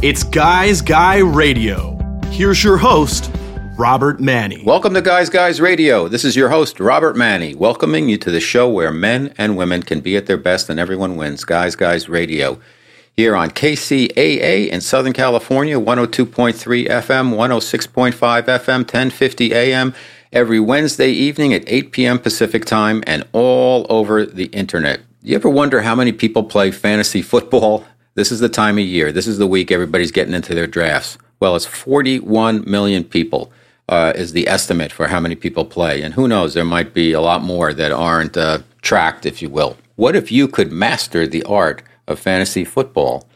It's Guys Guy Radio. Here's your host, Robert Manni. Welcome to Guys Guys Radio. This is your host, Robert Manni, welcoming you to the show where men and women can be at their best and everyone wins. Guys Guys Radio. Here on KCAA in Southern California, 102.3 FM, 106.5 FM, 1050 AM, every Wednesday evening at 8 p.m. Pacific Time, and all over the internet. You ever wonder how many people play fantasy football? This is the time of year. This is the week everybody's getting into their drafts. Well, it's 41 million people uh, is the estimate for how many people play. And who knows, there might be a lot more that aren't uh, tracked, if you will. What if you could master the art of fantasy football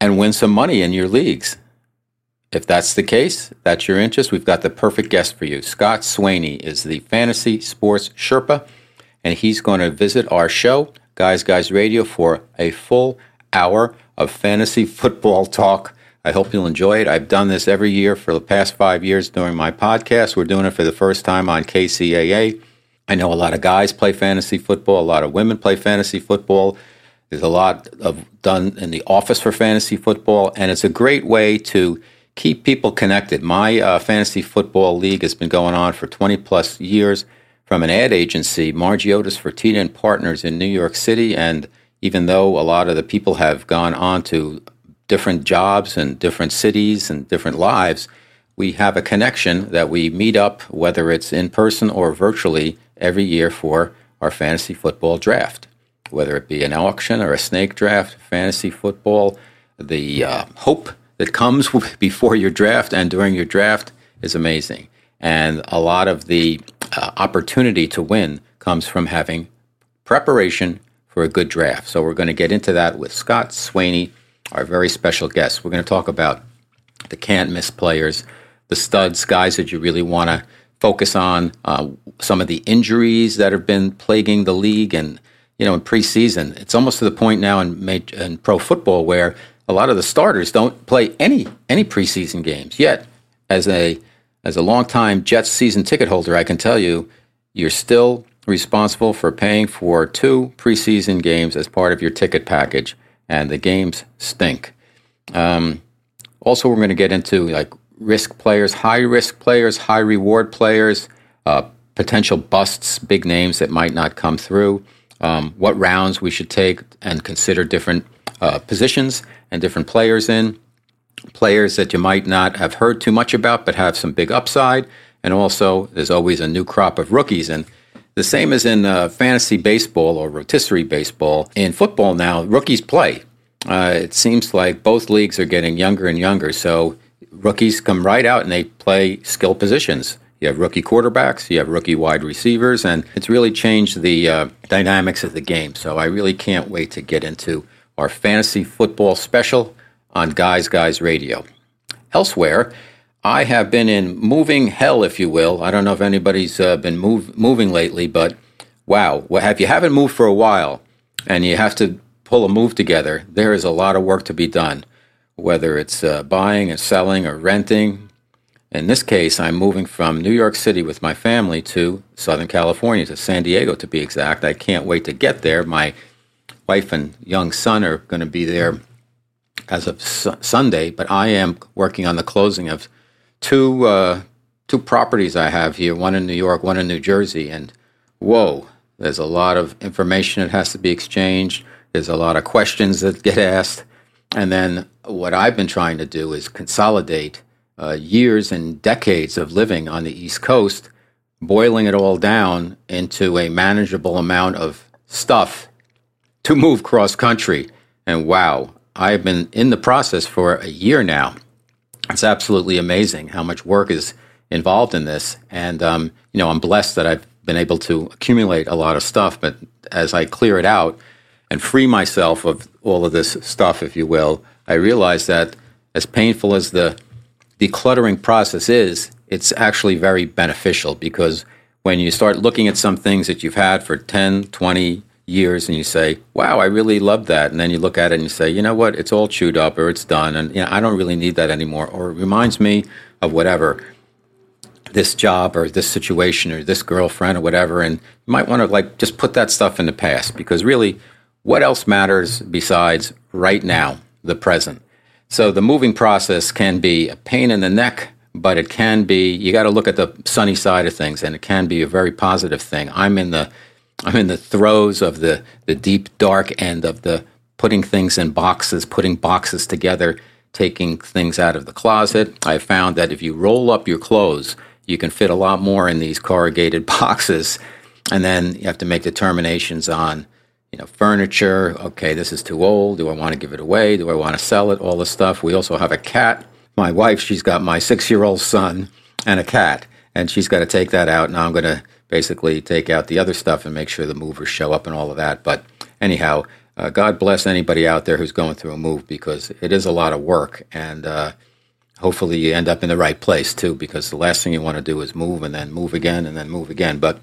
and win some money in your leagues? If that's the case, that's your interest, we've got the perfect guest for you. Scott Swanay is the Fantasy Sports Sherpa, and he's going to visit our show, Guys Guys Radio, for a full hour of fantasy football talk I hope you'll enjoy it. I've done this every year for the past five years during my podcast. We're doing it for the first time on KCAA. I know a lot of guys play fantasy football, a lot of women play fantasy football. There's a lot of done in the office for fantasy football, and it's a great way to keep people connected. My uh, fantasy football league has been going on for 20 plus years from an ad agency, Margeotes Fertitta and Partners in New York City. And even though a lot of the people have gone on to different jobs and different cities and different lives, we have a connection that we meet up, whether it's in person or virtually, every year for our fantasy football draft. Whether it be an auction or a snake draft, fantasy football, the uh, hope that comes before your draft and during your draft is amazing. And a lot of the uh, opportunity to win comes from having preparation for a good draft. So we're going to get into that with Scott Swanay our very special guest. We're going to talk about the can't miss players, the studs, guys that you really want to focus on, uh, some of the injuries that have been plaguing the league, and you know, in preseason, it's almost to the point now in, in pro football where a lot of the starters don't play any any preseason games. Yet, as a as a longtime Jets season ticket holder, I can tell you, you're still responsible for paying for two preseason games as part of your ticket package and the games stink. Um, also, we're going to get into like risk players, high risk players, high reward players, uh, potential busts, big names that might not come through, um, what rounds we should take and consider different uh, positions and different players in, players that you might not have heard too much about but have some big upside. And also, there's always a new crop of rookies. And the same as in uh, fantasy baseball or rotisserie baseball. In football now, rookies play. Uh, it seems like both leagues are getting younger and younger. So rookies come right out and they play skill positions. You have rookie quarterbacks, you have rookie wide receivers, and it's really changed the uh, dynamics of the game. So I really can't wait to get into our fantasy football special on Guys Guys Radio. Elsewhere, I have been in moving hell, if you will. I don't know if anybody's uh, been move, moving lately, but wow, well, if you haven't moved for a while and you have to pull a move together, there is a lot of work to be done, whether it's uh, buying and selling or renting. In this case, I'm moving from New York City with my family to Southern California, to San Diego to be exact. I can't wait to get there. My wife and young son are going to be there as of su- Sunday, but I am working on the closing of two uh, two properties I have here, one in New York, one in New Jersey, and whoa, there's a lot of information that has to be exchanged. There's a lot of questions that get asked, and then what I've been trying to do is consolidate uh, years and decades of living on the East Coast, boiling it all down into a manageable amount of stuff to move cross country. And wow, I've been in the process for a year now it's absolutely amazing how much work is involved in this. And, um, you know, I'm blessed that I've been able to accumulate a lot of stuff. But as I clear it out and free myself of all of this stuff, if you will, I realize that as painful as the decluttering process is, it's actually very beneficial because when you start looking at some things that you've had for 10, 20, years and you say, wow, I really love that. And then you look at it and you say, you know what, it's all chewed up or it's done. And you know, I don't really need that anymore. Or it reminds me of whatever, this job or this situation or this girlfriend or whatever. And you might want to like just put that stuff in the past because really, what else matters besides right now, the present? So the moving process can be a pain in the neck, but it can be you got to look at the sunny side of things and it can be a very positive thing. I'm in the I'm in the throes of the the deep dark end of the putting things in boxes, putting boxes together, taking things out of the closet. I found that if you roll up your clothes, you can fit a lot more in these corrugated boxes and then you have to make determinations on you know, furniture. Okay, this is too old. Do I want to give it away? Do I want to sell it? All this stuff. We also have a cat. My wife, she's got my six year old son and a cat, and she's got to take that out. Now I'm going to basically take out the other stuff and make sure the movers show up and all of that. But anyhow, uh, God bless anybody out there who's going through a move because it is a lot of work. And uh, hopefully you end up in the right place too, because the last thing you want to do is move and then move again and then move again. But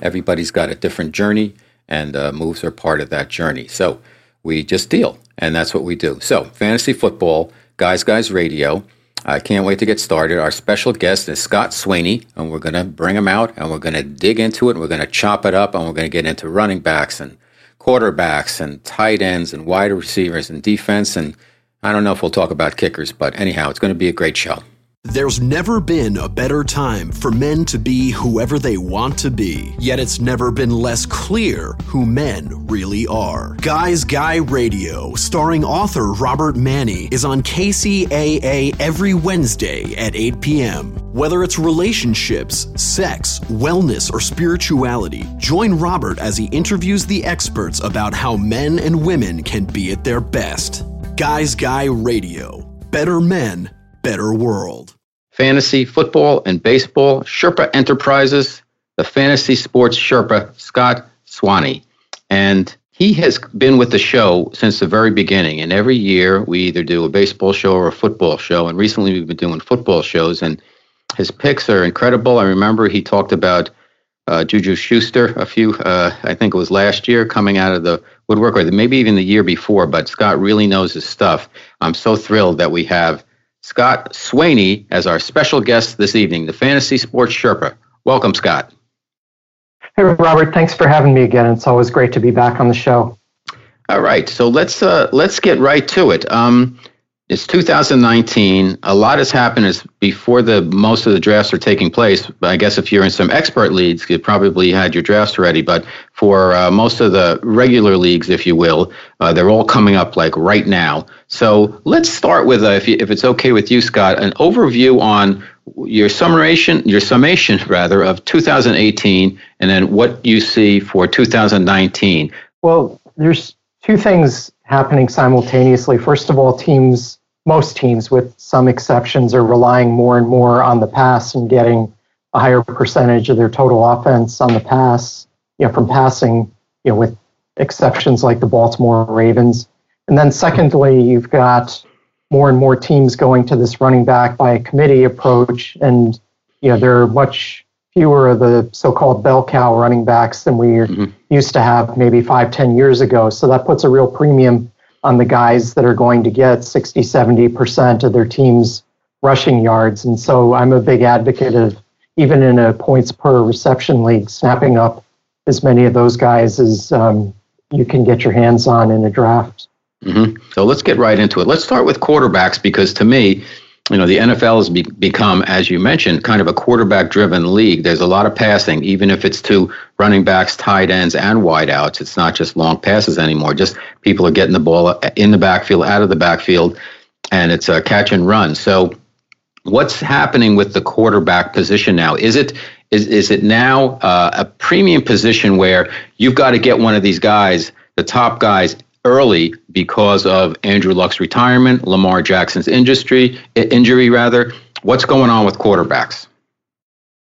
everybody's got a different journey and uh, moves are part of that journey. So we just deal, and that's what we do. So, fantasy football, Guys Guys Radio. I can't wait to get started. Our special guest is Scott Swanay, and we're going to bring him out and we're going to dig into it. And we're going to chop it up and we're going to get into running backs and quarterbacks and tight ends and wide receivers and defense. And I don't know if we'll talk about kickers, but anyhow, it's going to be a great show. There's never been a better time for men to be whoever they want to be, yet it's never been less clear who men really are. Guys Guy Radio, starring author Robert Manni, is on KCAA every Wednesday at 8 p.m. Whether it's relationships, sex, wellness, or spirituality, join Robert as he interviews the experts about how men and women can be at their best. Guys Guy Radio. Better men better world. Fantasy football and baseball, Sherpa Enterprises, the fantasy sports Sherpa, Scott Swanay. And he has been with the show since the very beginning. And every year we either do a baseball show or a football show. And recently we've been doing football shows. And his picks are incredible. I remember he talked about uh, Juju Schuster a few, uh, I think it was last year, coming out of the woodwork, or maybe even the year before. But Scott really knows his stuff. I'm so thrilled that we have Scott Swanay as our special guest this evening, the Fantasy Sports Sherpa. Welcome, Scott. Hey, Robert. Thanks for having me again. It's always great to be back on the show. All right, so let's uh, let's get right to it. Um, it's 2019. A lot has happened as before the most of the drafts are taking place. I guess if you're in some expert leagues, you probably had your drafts ready. But for uh, most of the regular leagues, if you will, uh, they're all coming up like right now. So let's start with, uh, if, you, if it's okay with you, Scott, an overview on your summation, your summation rather, of 2018, and then what you see for 2019. Well, there's two things happening simultaneously. First of all, teams most teams, with some exceptions, are relying more and more on the pass and getting a higher percentage of their total offense on the pass, you know, from passing, you know, with exceptions like the Baltimore Ravens. And then secondly, you've got more and more teams going to this running back by a committee approach, and you know there are much fewer of the so-called bell cow running backs than we mm-hmm. used to have maybe five, ten years ago. So that puts a real premium on the guys that are going to get 60, 70% of their team's rushing yards. And so I'm a big advocate of, even in a points per reception league, snapping up as many of those guys as um, you can get your hands on in a draft. Mm-hmm. So let's get right into it. Let's start with quarterbacks because to me, you know, the NFL has be- become, as you mentioned, kind of a quarterback driven league. There's a lot of passing, even if it's to running backs, tight ends, and wideouts. It's not just long passes anymore. Just people are getting the ball in the backfield, out of the backfield, and it's a catch and run. So, what's happening with the quarterback position now? Is it is, is it now uh, a premium position where you've got to get one of these guys, the top guys, early because of Andrew Luck's retirement, Lamar Jackson's industry, injury rather. What's going on with quarterbacks?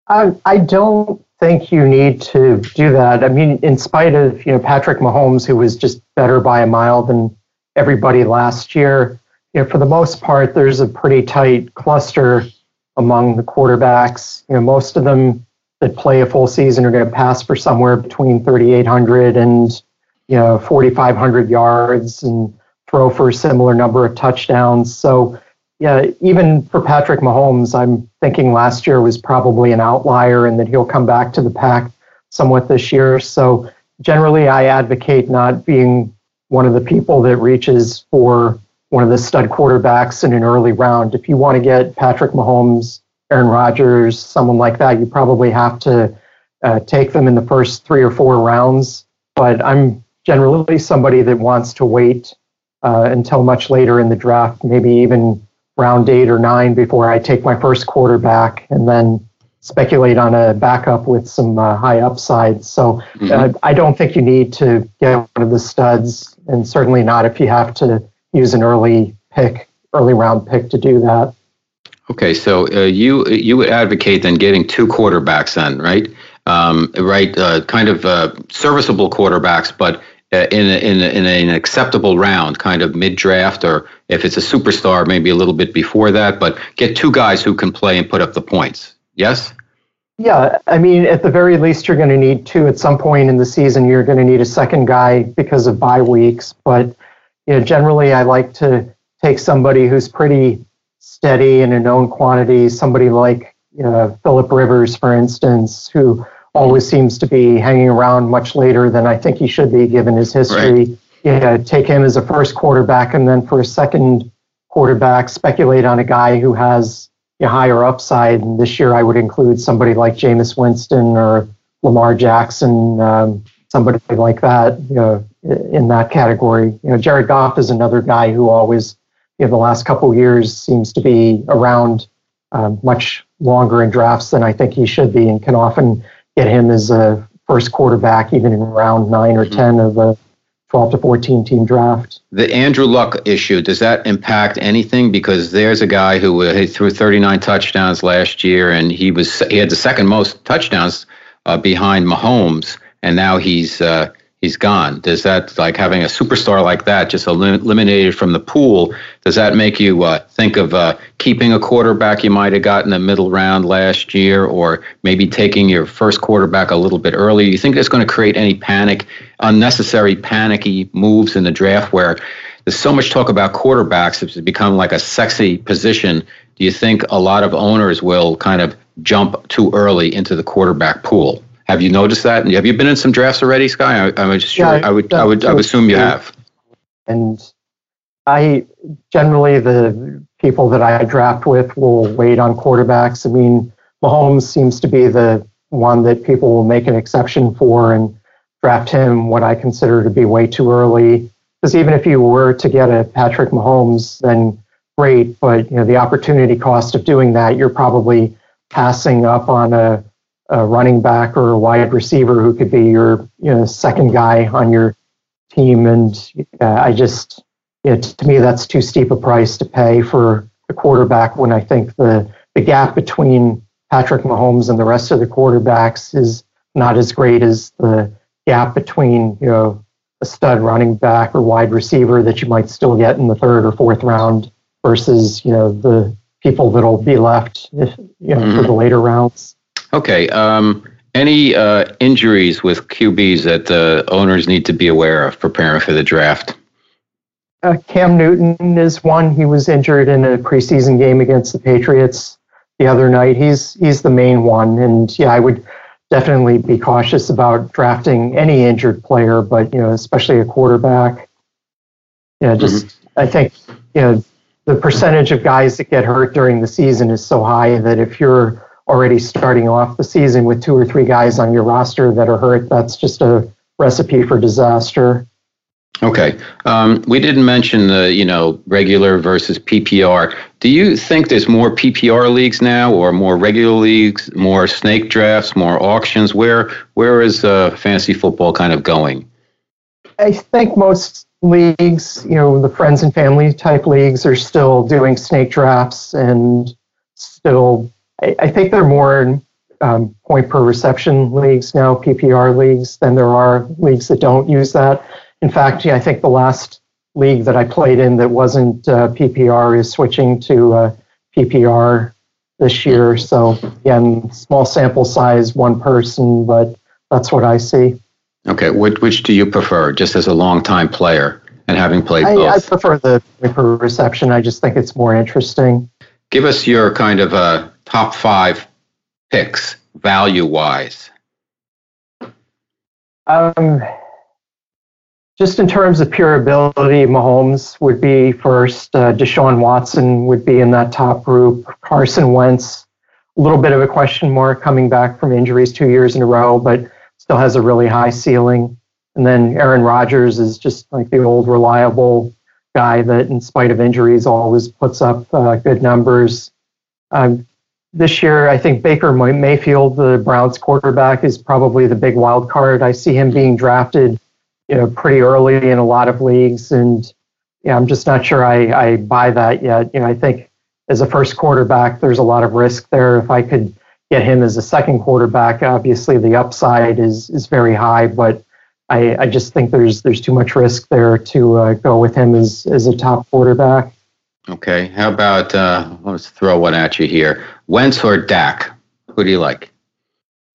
I, I don't think you need to do that. I mean, in spite of you know Patrick Mahomes, who was just better by a mile than everybody last year, you know, for the most part, there's a pretty tight cluster among the quarterbacks. You know, most of them that play a full season are going to pass for somewhere between 3,800 and you know 4,500 yards and throw for a similar number of touchdowns. So yeah, even for Patrick Mahomes, I'm thinking last year was probably an outlier and that he'll come back to the pack somewhat this year. So generally, I advocate not being one of the people that reaches for one of the stud quarterbacks in an early round. If you want to get Patrick Mahomes, Aaron Rodgers, someone like that, you probably have to uh, take them in the first three or four rounds. But I'm generally somebody that wants to wait uh, until much later in the draft, maybe even round eight or nine before I take my first quarterback and then speculate on a backup with some uh, high upside. So mm-hmm. uh, I don't think you need to get one of the studs, and certainly not if you have to use an early pick, early round pick to do that. Okay, so uh, you you would advocate then getting two quarterbacks then, right? Um, right, uh, kind of uh, serviceable quarterbacks, but Uh, in, a, in, a, in an acceptable round, kind of mid draft, or if it's a superstar, maybe a little bit before that. But get two guys who can play and put up the points. Yes. Yeah, I mean, at the very least, you're going to need two at some point in the season. You're going to need a second guy because of bye weeks. But you know, generally, I like to take somebody who's pretty steady in a known quantity. Somebody like you know, Philip Rivers, for instance, who always seems to be hanging around much later than I think he should be given his history. Right. Yeah, take him as a first quarterback, and then for a second quarterback, speculate on a guy who has a higher upside. And this year, I would include somebody like Jameis Winston or Lamar Jackson, um, somebody like that, you know, in that category. You know, Jared Goff is another guy who always, you know, the last couple of years seems to be around um, much longer in drafts than I think he should be, and can often get him as a first quarterback even in round nine or mm-hmm. 10 of a 12 to 14 team draft. The Andrew Luck issue, does that impact anything? Because there's a guy who uh, threw 39 touchdowns last year and he was he had the second most touchdowns uh, behind Mahomes and now he's uh, he's gone. Does that like having a superstar like that just eliminated from the pool? Does that make you uh, think of uh, keeping a quarterback you might have got in the middle round last year, or maybe taking your first quarterback a little bit earlier? You think that's going to create any panic, unnecessary panicky moves in the draft where? There's so much talk about quarterbacks. It's become like a sexy position. Do you think a lot of owners will kind of jump too early into the quarterback pool? Have you noticed that? And Have you been in some drafts already, Sky? I, am just sure. Yeah, I would. I would. I would assume you have. And I generally the people that I draft with will wait on quarterbacks. I mean, Mahomes seems to be the one that people will make an exception for and draft him what I consider to be way too early. Because even if you were to get a Patrick Mahomes, then great, but you know the opportunity cost of doing that, you're probably passing up on a a running back or a wide receiver who could be your you know, second guy on your team. And uh, I just, know, to me, that's too steep a price to pay for a quarterback when I think the, the gap between Patrick Mahomes and the rest of the quarterbacks is not as great as the gap between, you know, a stud running back or wide receiver that you might still get in the third or fourth round versus, you know, the people that'll be left, if, you know, mm-hmm. for the later rounds. Okay. Um, any uh, injuries with QBs that the owners need to be aware of preparing for the draft? Uh, Cam Newton is one. He was injured in a preseason game against the Patriots the other night. He's he's the main one, and yeah, I would definitely be cautious about drafting any injured player, but you know, especially a quarterback. Yeah, just mm-hmm. I think you know the percentage of guys that get hurt during the season is so high that if you're already starting off the season with two or three guys on your roster that are hurt, that's just a recipe for disaster. Okay. Um, we didn't mention the, you know, regular versus PPR. Do you think there's more PPR leagues now or more regular leagues, more snake drafts, more auctions? Where where is uh, fantasy football kind of going? I think most leagues, you know, the friends and family type leagues are still doing snake drafts and still I, I think there are more um, point per reception leagues now, PPR leagues, than there are leagues that don't use that. In fact, yeah, I think the last league that I played in that wasn't uh, PPR is switching to uh, PPR this year. So again, small sample size, one person, but that's what I see. Okay, which, which do you prefer, just as a long-time player and having played I, both? I prefer the per reception. I just think it's more interesting. Give us your kind of uh, top five picks value wise? Um, just in terms of pure ability, Mahomes would be first. Uh, Deshaun Watson would be in that top group. Carson Wentz, a little bit of a question mark coming back from injuries two years in a row, but still has a really high ceiling. And then Aaron Rodgers is just like the old reliable guy that, in spite of injuries, always puts up uh, good numbers. Um, this year, I think Baker Mayfield, the Browns quarterback, is probably the big wild card. I see him being drafted, you know, pretty early in a lot of leagues, and yeah, I'm just not sure I, I buy that yet. You know, I think as a first quarterback, there's a lot of risk there. If I could get him as a second quarterback, obviously the upside is is very high, but I, I just think there's there's too much risk there to uh, go with him as as a top quarterback. Okay, how about uh, let's throw one at you here: Wentz or Dak? Who do you like?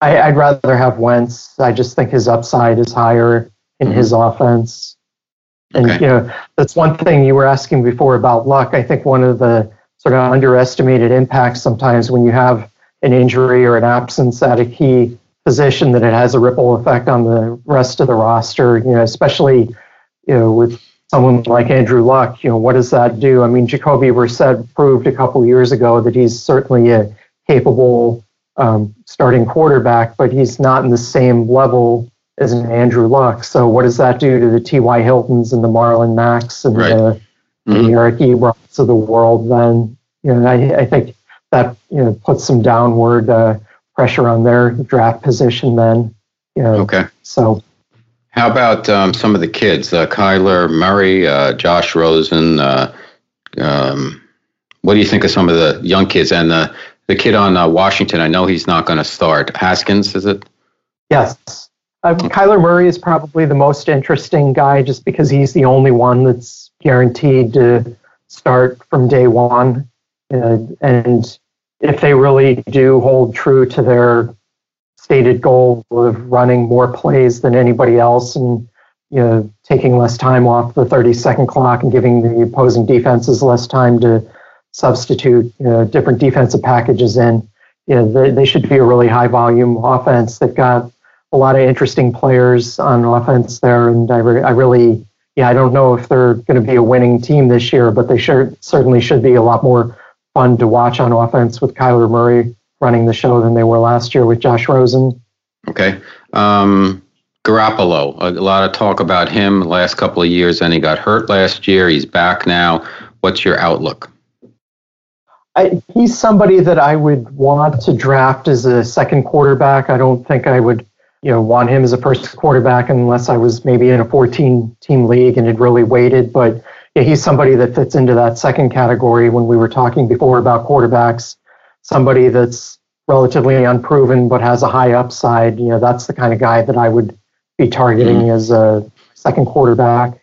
I, would rather have Wentz. I just think his upside is higher in mm-hmm. his offense. And okay. you know, that's one thing you were asking before about luck. I think one of the sort of underestimated impacts sometimes when you have an injury or an absence at a key position that it has a ripple effect on the rest of the roster. You know, especially you know with someone like Andrew Luck. You know, what does that do? I mean, Jacoby Brissett proved a couple years ago that he's certainly a capable um, starting quarterback, but he's not in the same level as an Andrew Luck. So what does that do to the T.Y. Hiltons and the Marlon Macks and right. the, mm-hmm. Eric Ebrons of the world? Then you know, I, I think that you know puts some downward uh, pressure on their draft position then. You know, okay. So how about um, some of the kids? Uh, Kyler Murray, uh, Josh Rosen. Uh, um, what do you think of some of the young kids and the the kid on uh, Washington? I know he's not going to start. Haskins, is it? Yes. Uh, Kyler Murray is probably the most interesting guy just because he's the only one that's guaranteed to start from day one. Uh, and if they really do hold true to their stated goal of running more plays than anybody else and you know taking less time off the 30 second clock and giving the opposing defenses less time to substitute you know, different defensive packages in. You know, they, they should be a really high volume offense. They've got a lot of interesting players on offense there and I, re- I really yeah I don't know if they're going to be a winning team this year but they sure certainly should be a lot more fun to watch on offense with Kyler Murray running the show than they were last year with Josh Rosen. Okay. Um, Garoppolo, a lot of talk about him last couple of years, and he got hurt last year. He's back now. What's your outlook? I, he's somebody that I would want to draft as a second quarterback. I don't think I would, you know, want him as a first quarterback unless I was maybe in a 14 team league and had really waited. But yeah, he's somebody that fits into that second category when we were talking before about quarterbacks. Somebody that's relatively unproven but has a high upside. You know, that's the kind of guy that I would be targeting mm-hmm. as a second quarterback.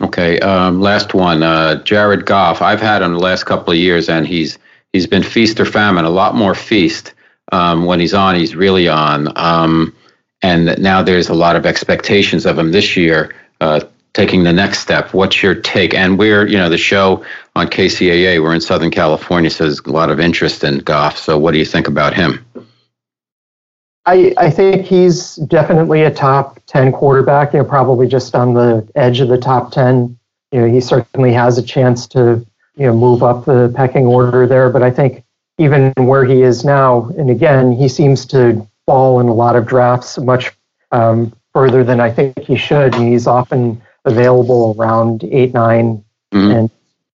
Okay, um, last one, uh, Jared Goff. I've had him the last couple of years, and he's he's been feast or famine. A lot more feast um, when he's on. He's really on. Um, and now there's a lot of expectations of him this year. Uh, taking the next step. What's your take? And we're, you know, the show on KCAA, we're in Southern California, so there's a lot of interest in Goff. So what do you think about him? I, I think he's definitely a top 10 quarterback, you know, probably just on the edge of the top 10. You know, he certainly has a chance to, you know, move up the pecking order there. But I think even where he is now, and again, he seems to fall in a lot of drafts much um, further than I think he should. And he's often available around eight nine, mm-hmm. and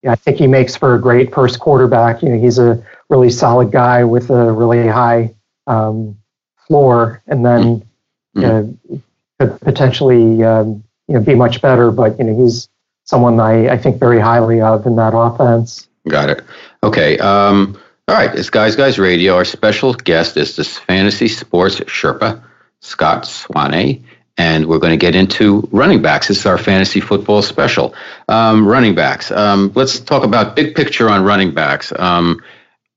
I think he makes for a great first quarterback. You know, he's a really solid guy with a really high um, floor, and then mm-hmm. you know, could potentially um, you know be much better. But you know, he's someone I, I think very highly of in that offense. Got it. Okay. Um, all right. It's Guys Guys Radio. Our special guest is this fantasy sports Sherpa, Scott Swanay and we're going to get into running backs. This is our fantasy football special. Um, running backs. Um, let's talk about big picture on running backs. Um,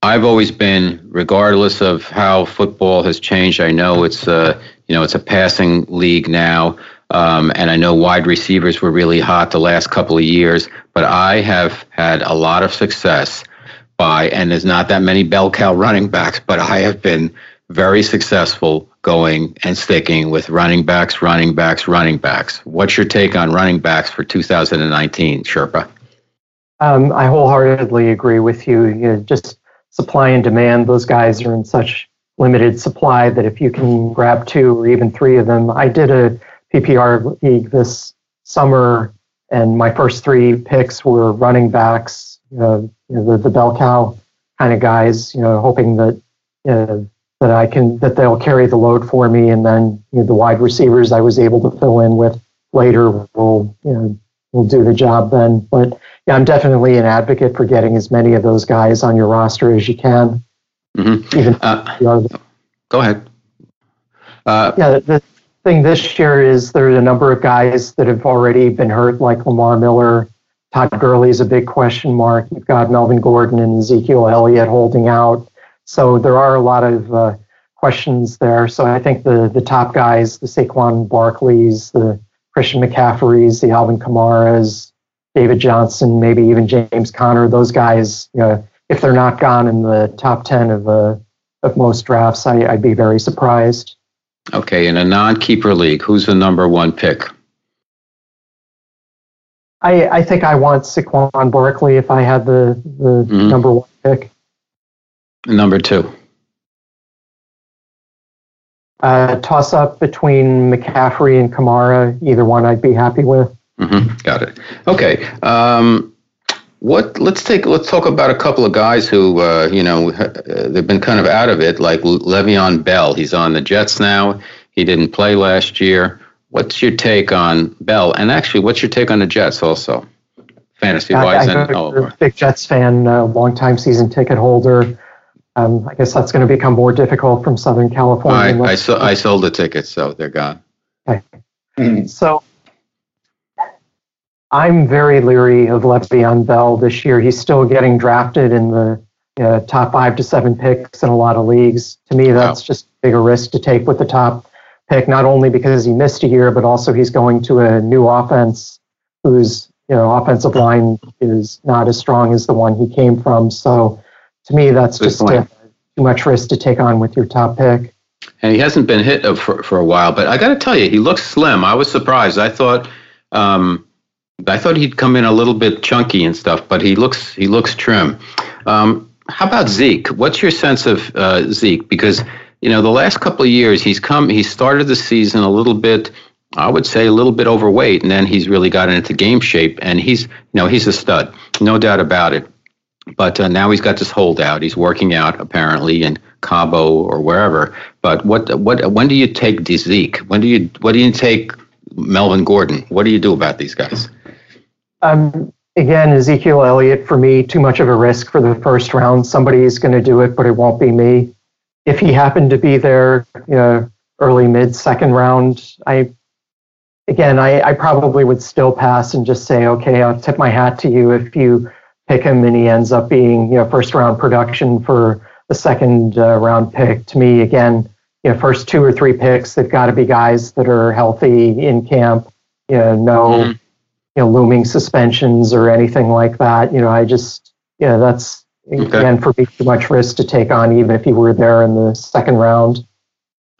I've always been, regardless of how football has changed. I know it's a you know it's a passing league now, um, and I know wide receivers were really hot the last couple of years. But I have had a lot of success by, and there's not that many bell cow running backs, but I have been very successful going and sticking with running backs, running backs, running backs. What's your take on running backs for 2019, Sherpa? Um, I wholeheartedly agree with you. you know, just supply and demand, those guys are in such limited supply that if you can grab two or even three of them, I did a PPR league this summer, and my first three picks were running backs, uh, you know, the, the bell cow kind of guys, you know, hoping that uh, that I can that they'll carry the load for me, and then you know, the wide receivers I was able to fill in with later will you know will do the job then. But yeah, I'm definitely an advocate for getting as many of those guys on your roster as you can. Mm-hmm. Even uh, go ahead. Uh, yeah, the thing this year is there's a number of guys that have already been hurt, like Lamar Miller. Todd Gurley is a big question mark. You've got Melvin Gordon and Ezekiel Elliott holding out. So there are a lot of uh, questions there. So I think the the top guys, the Saquon Barkleys, the Christian McCaffreys, the Alvin Kamaras, David Johnson, maybe even James Conner, those guys, you know, if they're not gone in the top 10 of, uh, of most drafts, I, I'd be very surprised. Okay, in a non-keeper league, who's the number one pick? I, I think I want Saquon Barkley if I had the, the mm-hmm. number one pick. Number two. Uh, toss up between McCaffrey and Kamara. Either one I'd be happy with. Mm-hmm. Got it. Okay. Um, what? Let's take. Let's talk about a couple of guys who, uh, you know, uh, they've been kind of out of it, like Le'Veon Bell. He's on the Jets now. He didn't play last year. What's your take on Bell? And actually, what's your take on the Jets also, fantasy wise? And oh, big Jets fan, uh, longtime season ticket holder. Um, I guess that's going to become more difficult from Southern California. I, I, so, I sold the tickets, so they're gone. Okay. Mm-hmm. So I'm very leery of Le'Veon Bell this year. He's still getting drafted in the uh, top five to seven picks in a lot of leagues. To me, that's wow. just a bigger risk to take with the top pick, not only because he missed a year, but also he's going to a new offense whose you know offensive line is not as strong as the one he came from. So to me, that's Good just a, too much risk to take on with your top pick. And he hasn't been hit for, for a while, but I got to tell you, he looks slim. I was surprised. I thought, um, I thought he'd come in a little bit chunky and stuff, but he looks he looks trim. Um, how about Zeke? What's your sense of uh, Zeke? Because you know the last couple of years he's come, he started the season a little bit. I would say a little bit overweight, and then he's really gotten into game shape, and he's you know he's a stud, no doubt about it. But uh, now he's got this holdout. He's working out apparently in Cabo or wherever. But what what when do you take Zeke? When do you what do you take Melvin Gordon? What do you do about these guys? Um, again, Ezekiel Elliott for me too much of a risk for the first round. Somebody's going to do it, but it won't be me. If he happened to be there, you know, early mid second round, I again I, I probably would still pass and just say, okay, I'll tip my hat to you if you pick him and he ends up being you know first round production for the second uh, round pick. To me, again, you know, first two or three picks, they've got to be guys that are healthy in camp. You know, no, mm-hmm. you know, looming suspensions or anything like that. You know, I just, you know, that's okay. again for me too much risk to take on, even if he were there in the second round.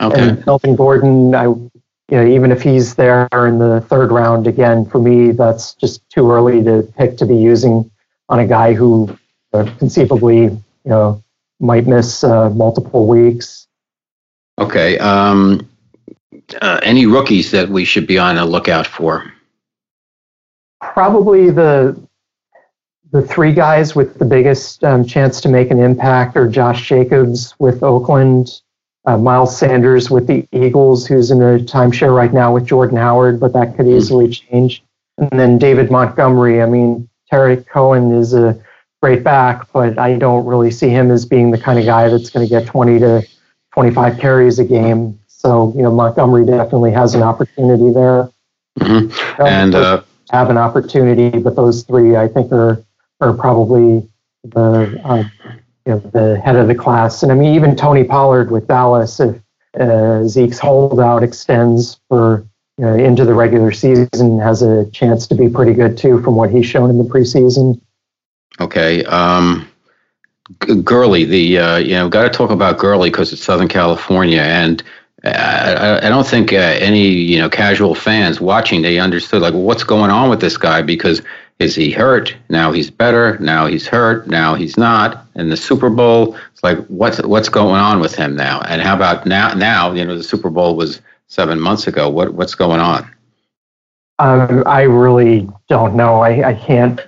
Okay. And Melvin Gordon, I, you know, even if he's there in the third round, again, for me, that's just too early to pick to be using on a guy who uh, conceivably, you know, might miss uh, multiple weeks. Okay. Um, uh, any rookies that we should be on the lookout for? Probably the the three guys with the biggest um, chance to make an impact are Josh Jacobs with Oakland, uh, Miles Sanders with the Eagles, who's in a timeshare right now with Jordan Howard, but that could hmm. easily change. And then David Montgomery. I mean, Tarik Cohen is a great back, but I don't really see him as being the kind of guy that's going to get 20 to 25 carries a game. So, you know, Montgomery definitely has an opportunity there. Mm-hmm. And uh, have an opportunity, but those three I think are are probably the uh, you know, the head of the class. And I mean, even Tony Pollard with Dallas, if uh, Zeke's holdout extends for uh, into the regular season has a chance to be pretty good too, from what he's shown in the preseason. Okay. Um, Gurley, the uh, you know, got to talk about Gurley because it's Southern California, and I, I don't think uh, any you know casual fans watching they understood like what's going on with this guy because is he hurt now he's better now he's hurt now he's not in the Super Bowl it's like what's what's going on with him now and how about now now you know the Super Bowl was seven months ago what what's going on um, I really don't know I, I can't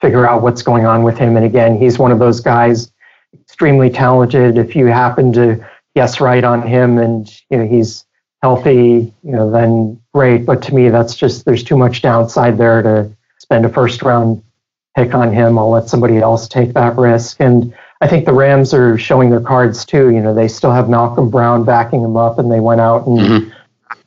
figure out what's going on with him and again he's one of those guys extremely talented if you happen to guess right on him and you know he's healthy, you know, then great. But to me, that's just there's too much downside there to spend a first round pick on him. I'll let somebody else take that risk. And I think the Rams are showing their cards too. You know, they still have Malcolm Brown backing them up, and they went out and mm-hmm.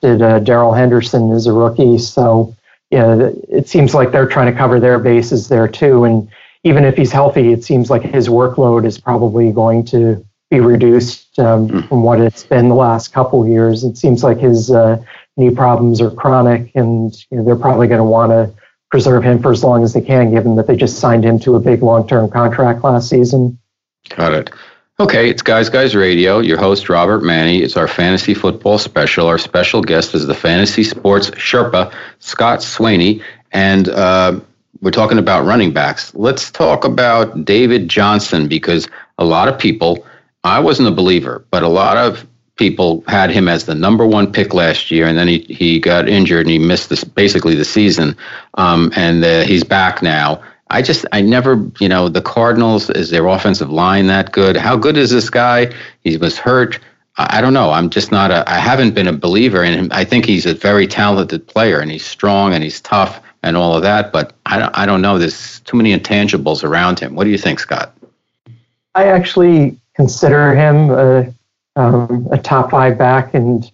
Did uh, Darrell Henderson as a rookie. So yeah, it seems like they're trying to cover their bases there too. And even if he's healthy, it seems like his workload is probably going to be reduced um, mm. from what it's been the last couple years. It seems like his uh, knee problems are chronic, and you know, they're probably going to want to preserve him for as long as they can, given that they just signed him to a big long-term contract last season. Got it. Okay, it's Guys Guys Radio. Your host Robert Manni. It's our fantasy football special. Our special guest is the fantasy sports Sherpa Scott Swanay, and uh, we're talking about running backs. Let's talk about David Johnson because a lot of people I wasn't a believer, but a lot of people had him as the number one pick last year, and then he, he got injured and he missed this basically the season. Um, and uh, he's back now. I just I never you know the Cardinals is their offensive line that good? How good is this guy? He was hurt. I, I don't know. I'm just not a. I haven't been a believer in him. I think he's a very talented player and he's strong and he's tough and all of that. But I don't I don't know. There's too many intangibles around him. What do you think, Scott? I actually consider him a, um, a top five back. And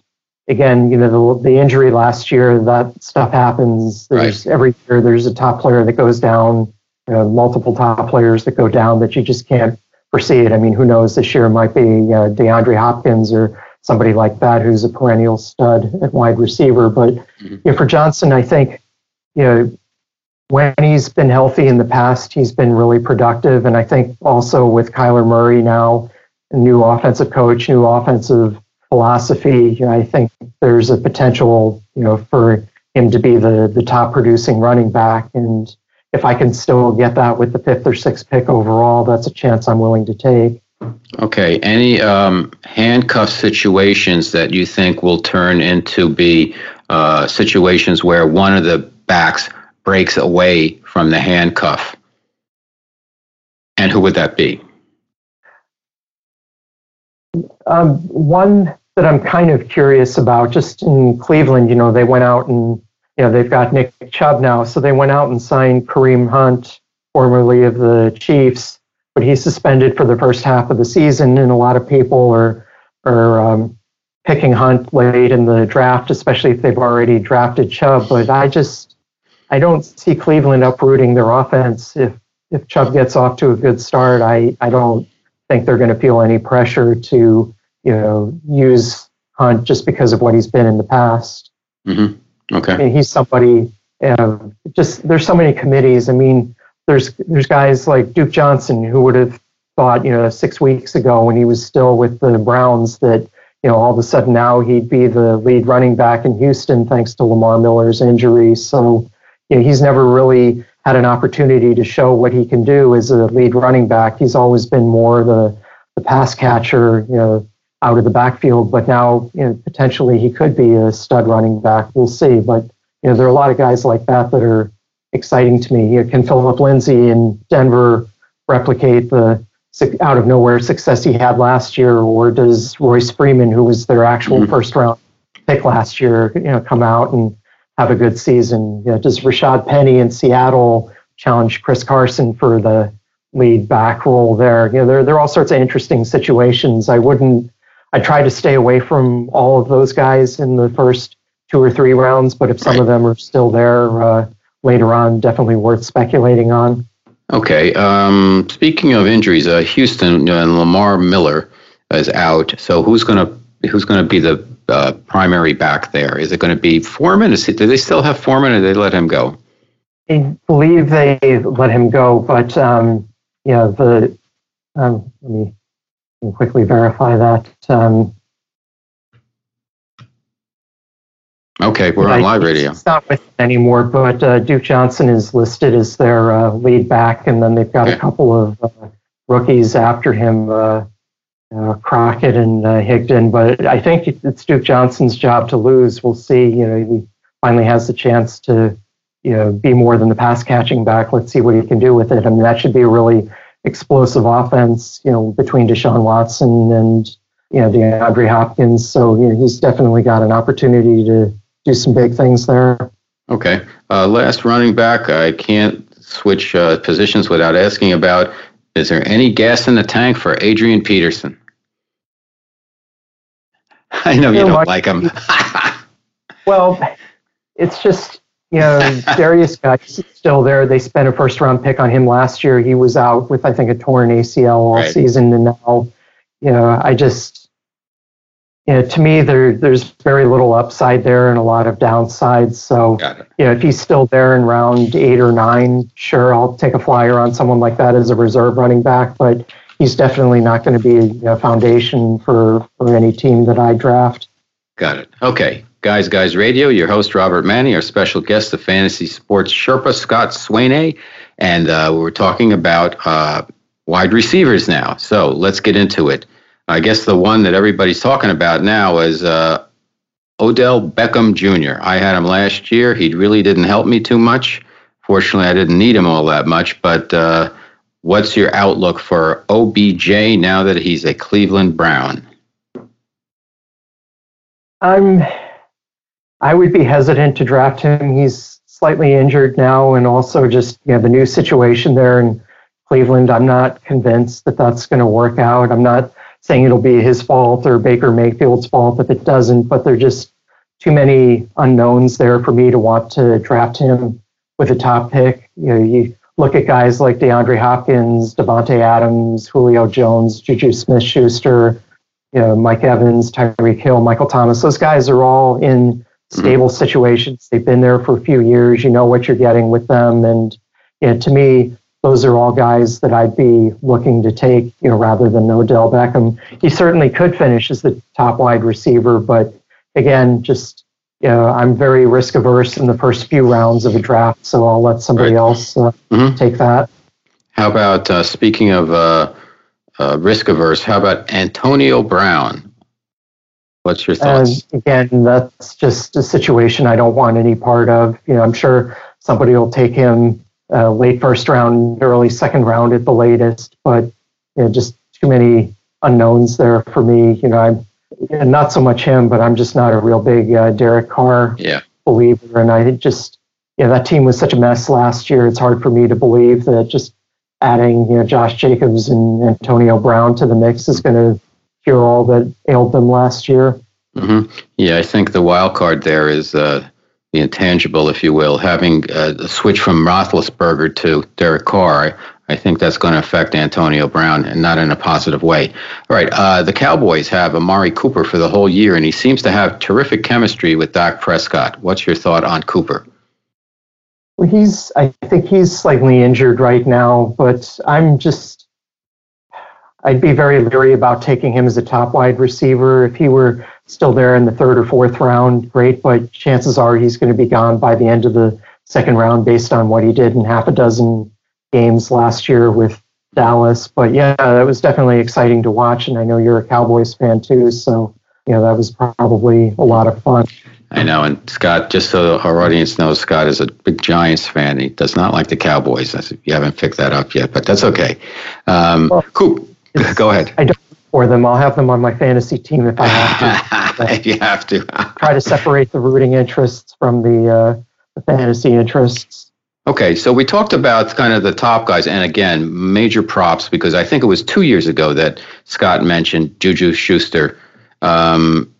again, you know, the, the injury last year, that stuff happens. There's right. every year there's a top player that goes down, you know, multiple top players that go down that you just can't foresee it. I mean, who knows? This year might be uh, DeAndre Hopkins or somebody like that who's a perennial stud at wide receiver. But mm-hmm. you know, for Johnson, I think you know when he's been healthy in the past, he's been really productive. And I think also with Kyler Murray now, new offensive coach, new offensive philosophy. You know, I think there's a potential, you know, for him to be the the top producing running back. And if I can still get that with the fifth or sixth pick overall, that's a chance I'm willing to take. Okay. Any um, handcuff situations that you think will turn into be uh, situations where one of the backs breaks away from the handcuff? And who would that be? Um, one that I'm kind of curious about, just in Cleveland, you know, they went out and, you know, they've got Nick Chubb now, so they went out and signed Kareem Hunt, formerly of the Chiefs, but he's suspended for the first half of the season, and a lot of people are are um, picking Hunt late in the draft, especially if they've already drafted Chubb. But I just I don't see Cleveland uprooting their offense if if Chubb gets off to a good start. I I don't think they're going to feel any pressure to, you know, use Hunt just because of what he's been in the past. Mm-hmm. Okay. Mean, he's somebody. Uh, just there's so many committees. I mean, there's there's guys like Duke Johnson who would have thought, you know, six weeks ago when he was still with the Browns that you know all of a sudden now he'd be the lead running back in Houston thanks to Lamar Miller's injury. So you know, he's never really had an opportunity to show what he can do as a lead running back. He's always been more the, the pass catcher, you know, out of the backfield. But now, you know, potentially he could be a stud running back. We'll see. But you know, there are a lot of guys like that that are exciting to me. You know, can Phillip Lindsay in Denver replicate the out of nowhere success he had last year, or does Royce Freeman, who was their actual mm-hmm. first round pick last year, you know, come out and have a good season. You know, does Rashaad Penny in Seattle challenge Chris Carson for the lead back role there? You know, there, there are all sorts of interesting situations. I wouldn't, I try to stay away from all of those guys in the first two or three rounds, but if some right. of them are still there uh, later on, definitely worth speculating on. Okay. Um, speaking of injuries, uh, Houston uh, and Lamar Miller is out. So who's going to who's going to be the uh, primary back there? Is it going to be Foreman? Is do they still have Foreman, or they let him go? I believe they let him go, but um, yeah, the um, let me quickly verify that. Um, Okay, we're on live radio. It's not with anymore, but uh, Duke Johnson is listed as their uh, lead back, and then they've got a couple of uh, rookies after him, uh, uh, Crockett and uh, Higdon. But I think it's Duke Johnson's job to lose. We'll see. You know, he finally has the chance to, you know, be more than the pass catching back. Let's see what he can do with it. I mean, that should be a really explosive offense. You know, between Deshaun Watson and you know DeAndre Hopkins. So you know, he's definitely got an opportunity to do some big things there. Okay. Uh, last running back, I can't switch uh, positions without asking about is there any gas in the tank for Adrian Peterson? I know you, you don't like him. well, it's just, you know, Derrius Guice still there. They spent a first round pick on him last year. He was out with, I think, a torn ACL all right. season. And now, you know, I just, you know, to me, there there's very little upside there and a lot of downsides. So, you know, if he's still there in round eight or nine, sure, I'll take a flyer on someone like that as a reserve running back. But he's definitely not going to be a foundation for for any team that I draft. Got it. Okay, guys, guys, radio. Your host Robert Manni, our special guest, the fantasy sports Sherpa Scott Swanay, and uh, we're talking about uh, wide receivers now. So let's get into it. I guess the one that everybody's talking about now is uh, Odell Beckham Jr. I had him last year. He really didn't help me too much. Fortunately, I didn't need him all that much. But uh, what's your outlook for OBJ now that he's a Cleveland Brown? I'm. I would be hesitant to draft him. He's slightly injured now, and also just you know the new situation there in Cleveland. I'm not convinced that that's going to work out. I'm not saying it'll be his fault or Baker Mayfield's fault if it doesn't, but there are just too many unknowns there for me to want to draft him with a top pick. You know, you look at guys like DeAndre Hopkins, Davante Adams, Julio Jones, Juju Smith-Schuster, you know, Mike Evans, Tyreek Hill, Michael Thomas. Those guys are all in. Stable mm-hmm. situations. They've been there for a few years. You know what you're getting with them, and you know, to me, those are all guys that I'd be looking to take, you know, rather than Odell Beckham. He certainly could finish as the top wide receiver, but again, just you know, I'm very risk averse in the first few rounds of a draft, so I'll let somebody right. else uh, mm-hmm. take that. How about uh, speaking of uh, uh risk averse? How about Antonio Brown? What's your thoughts? again, that's just a situation I don't want any part of. You know, I'm sure somebody will take him uh, late first round, early second round at the latest. But you know, just too many unknowns there for me. You know, I'm not so much him, but I'm just not a real big uh, Derek Carr yeah. believer. And I just, you know, that team was such a mess last year. It's hard for me to believe that just adding, you know, Josh Jacobs and Antonio Brown to the mix is going to cure all that ailed them last year. Mm-hmm. Yeah, I think the wild card there is uh, the intangible, if you will, having uh, a switch from Roethlisberger to Derek Carr. I, I think that's going to affect Antonio Brown and not in a positive way. All right, uh, the Cowboys have Amari Cooper for the whole year, and he seems to have terrific chemistry with Dak Prescott. What's your thought on Cooper? Well, he's. I think he's slightly injured right now, but I'm just I'd be very leery about taking him as a top wide receiver. If he were still there in the third or fourth round, great, but chances are he's going to be gone by the end of the second round based on what he did in half a dozen games last year with Dallas. But yeah, that was definitely exciting to watch. And I know you're a Cowboys fan too. So, you know, that was probably a lot of fun. I know. And Scott, just so our audience knows, Scott is a big Giants fan. He does not like the Cowboys. You haven't picked that up yet, but that's okay. Um, well, Coop, Go ahead. I don't for them. I'll have them on my fantasy team if I have to. if you have to. try to separate the rooting interests from the, uh, the fantasy interests. Okay, so we talked about kind of the top guys, and again, major props because I think it was two years ago that Scott mentioned Juju Schuster, um,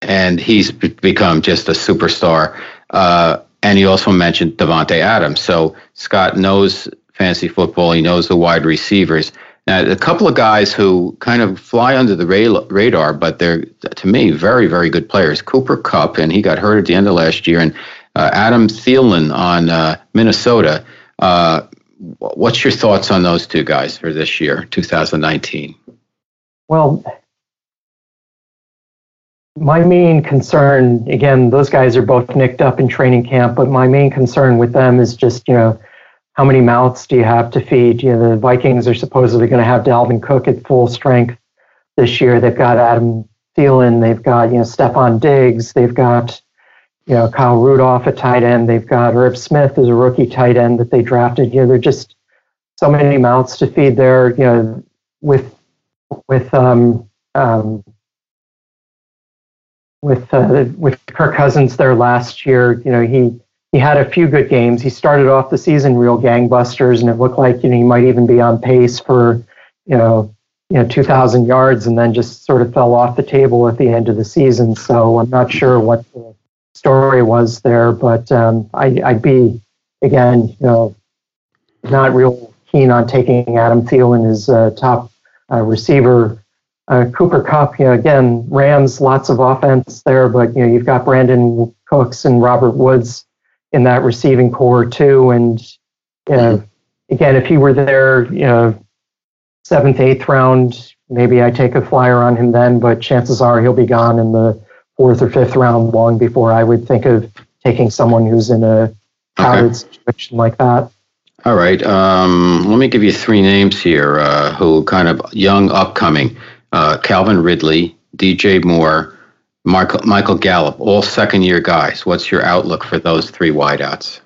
and he's become just a superstar. Uh, and he also mentioned Davante Adams. So Scott knows fantasy football. He knows the wide receivers. Now, a couple of guys who kind of fly under the radar, but they're, to me, very, very good players. Cooper Kupp, and he got hurt at the end of last year, and uh, Adam Thielen on uh, Minnesota. Uh, what's your thoughts on those two guys for this year, 2019? Well, my main concern, again, those guys are both nicked up in training camp, but my main concern with them is just, you know, how many mouths do you have to feed? You know, the Vikings are supposedly going to have Dalvin Cook at full strength this year. They've got Adam Thielen, they've got, you know, Stefon Diggs, they've got, you know, Kyle Rudolph at tight end, they've got Irv Smith as a rookie tight end that they drafted. You know, they're just so many mouths to feed there, you know, with with um, um, with uh, with Kirk Cousins there last year. You know, he he had a few good games. He started off the season real gangbusters, and it looked like you know he might even be on pace for you know you know 2,000 yards, and then just sort of fell off the table at the end of the season. So I'm not sure what the story was there, but um, I, I'd be again, you know, not real keen on taking Adam Thielen as uh, top uh, receiver uh, Cooper Kupp, you know, again, Rams, lots of offense there, but you know, you've got Brandin Cooks and Robert Woods in that receiving corps too. And you know, again, if he were there, you know, seventh, eighth round, maybe I take a flyer on him then, but chances are he'll be gone in the fourth or fifth round long before I would think of taking someone who's in a crowded okay. situation like that. All right. Um, let me give you three names here uh, who kind of young, upcoming uh, Calvin Ridley, DJ Moore, Michael, Michael Gallup, all second year guys. What's your outlook for those three wideouts?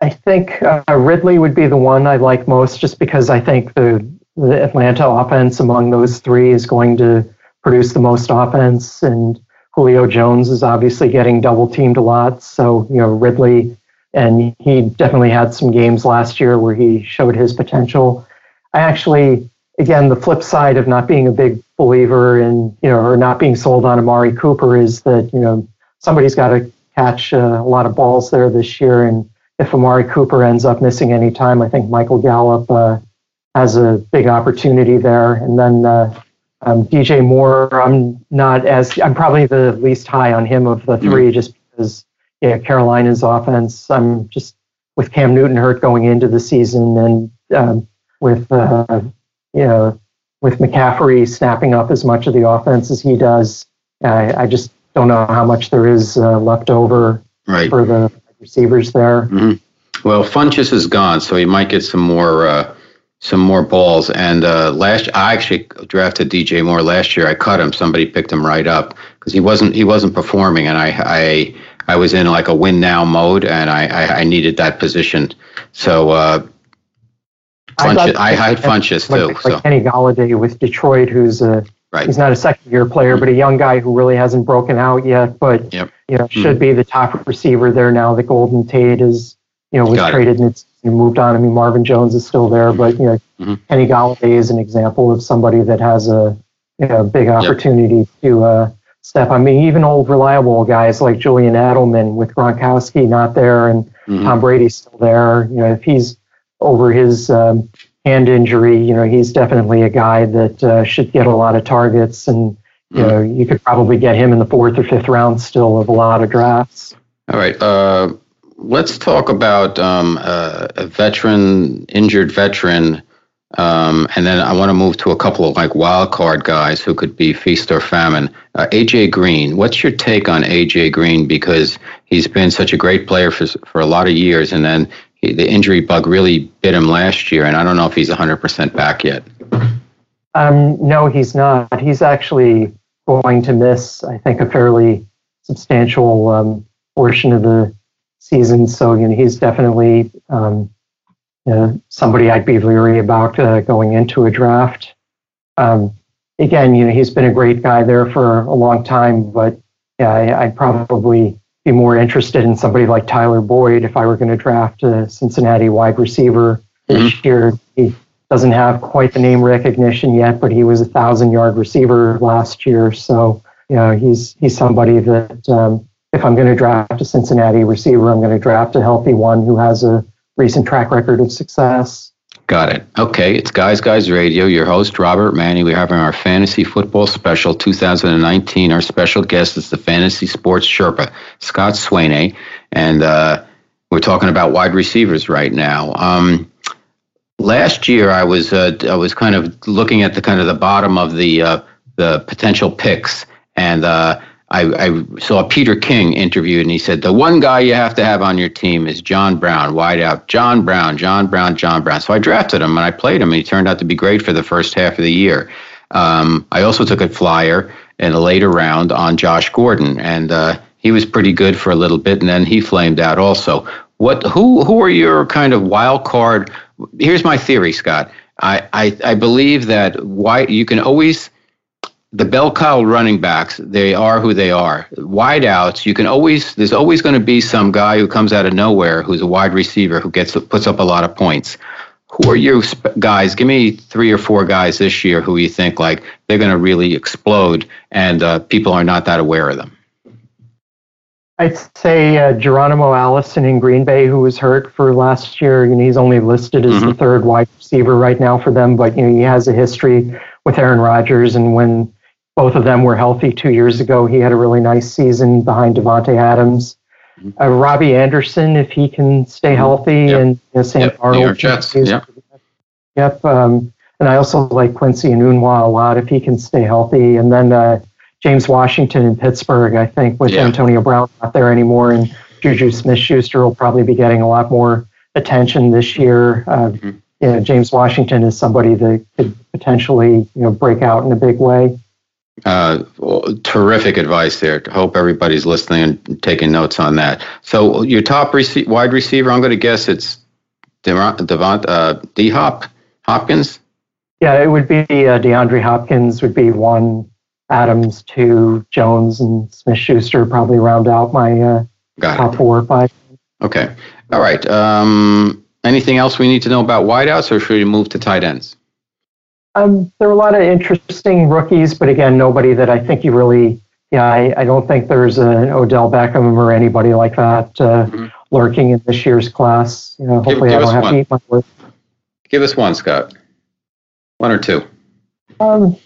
I think uh, Ridley would be the one I like most just because I think the, the Atlanta offense among those three is going to produce the most offense. And Julio Jones is obviously getting double teamed a lot. So, you know, Ridley, and he definitely had some games last year where he showed his potential. I actually again, the flip side of not being a big believer in, you know, or not being sold on Amari Cooper is that, you know, somebody's got to catch uh, a lot of balls there this year. And if Amari Cooper ends up missing any time, I think Michael Gallup uh, has a big opportunity there. And then uh, um, DJ Moore, I'm not as, I'm probably the least high on him of the 3 mm-hmm. just because, yeah, Carolina's offense, I'm just with Cam Newton hurt going into the season and um, with, uh, you know, with McCaffrey snapping up as much of the offense as he does, I, I just don't know how much there is uh, left over right. for the receivers there. Mm-hmm. Well, Funchess is gone, so he might get some more uh, some more balls. And uh, last, I actually drafted DJ Moore last year. I cut him. Somebody picked him right up because he wasn't he wasn't performing, and I I I was in like a win now mode, and I I, I needed that position. So Funchess, I, I had Funchess too. Like, so. like Kenny Golladay with Detroit, who's a right. he's not a second year player, mm-hmm. but a young guy who really hasn't broken out yet, but yep. you know should mm-hmm. be the top receiver there now. that Golden Tate is you know was Got traded it. and it's moved on. I mean Marvin Jones is still there, but you know mm-hmm. Kenny Golladay is an example of somebody that has a you know big opportunity yep. to uh, step. I mean even old reliable guys like Julian Edelman with Gronkowski not there and mm-hmm. Tom Brady still there. You know if he's over his um, hand injury, you know, he's definitely a guy that uh, should get a lot of targets, and you know, you could probably get him in the fourth or fifth round still of a lot of drafts. All right. Uh, let's talk about um, uh, a veteran, injured veteran, um, and then I want to move to a couple of like wild card guys who could be feast or famine. Uh, AJ Green, what's your take on AJ Green? Because he's been such a great player for for a lot of years, and then the injury bug really bit him last year, and I don't know if he's 100% back yet. Um, no, he's not. He's actually going to miss, I think, a fairly substantial um, portion of the season. So, you know, he's definitely um, you know, somebody I'd be leery about uh, going into a draft. Um, again, you know, he's been a great guy there for a long time, but yeah, I, I'd probably be more interested in somebody like Tyler Boyd if I were going to draft a Cincinnati wide receiver this mm-hmm. year. He doesn't have quite the name recognition yet, but he was a thousand yard receiver last year. So, you know, he's he's somebody that um, if I'm going to draft a Cincinnati receiver, I'm going to draft a healthy one who has a recent track record of success. Got it. Okay, it's Guys Guys Radio. Your host, Robert Manni. We're having our fantasy football special 2019. Our special guest is the fantasy sports Sherpa, Scott Swanay, And uh, we're talking about wide receivers right now. Um, last year, I was uh, I was kind of looking at the kind of the bottom of the uh, the potential picks, and uh, I, I, saw Peter King interviewed, and he said the one guy you have to have on your team is John Brown, wide out. John Brown, John Brown, John Brown. So I drafted him and I played him, and he turned out to be great for the first half of the year. Um, I also took a flyer in a later round on Josh Gordon, and uh, he was pretty good for a little bit, and then he flamed out also. What? Who? Who are your kind of wild card? Here's my theory, Scott. I, I, I believe that why you can always the bell cow running backs, they are who they are. Wideouts, you can always there's always going to be some guy who comes out of nowhere who's a wide receiver who gets puts up a lot of points. Who are you guys? Give me three or four guys this year who you think like they're going to really explode, and uh, people are not that aware of them. I'd say uh, Geronimo Allison in Green Bay, who was hurt for last year. and he's only listed as mm-hmm. the third wide receiver right now for them, but you know he has a history with Aaron Rodgers, and when both of them were healthy two years ago. He had a really nice season behind Davante Adams. Mm-hmm. Uh, Robbie Anderson, if he can stay mm-hmm. healthy, yep. and you know, Sam yep. Arnold. Jets. Yep. Yep. Um, and I also like Quincy Enunwa a lot if he can stay healthy. And then uh, James Washington in Pittsburgh, I think, with yeah. Antonio Brown not there anymore, and Juju Smith-Schuster will probably be getting a lot more attention this year. Uh, mm-hmm. you know, James Washington is somebody that could potentially you know break out in a big way. Uh, terrific advice there. Hope everybody's listening and taking notes on that. So your top rece- wide receiver, I'm going to guess it's Devont, uh, D Hop Hopkins. Yeah, it would be uh, DeAndre Hopkins would be one. Adams, two, Jones, and Smith Schuster probably round out my uh, top four or five. Okay. All right. Um, anything else we need to know about wideouts, or should we move to tight ends? Um, there are a lot of interesting rookies, but again, nobody that I think you really. Yeah, I, I don't think there's an Odell Beckham or anybody like that uh, mm-hmm. lurking in this year's class. You know, hopefully give, give I don't have one. to eat my words. Give us one, Scott. One or two. Um,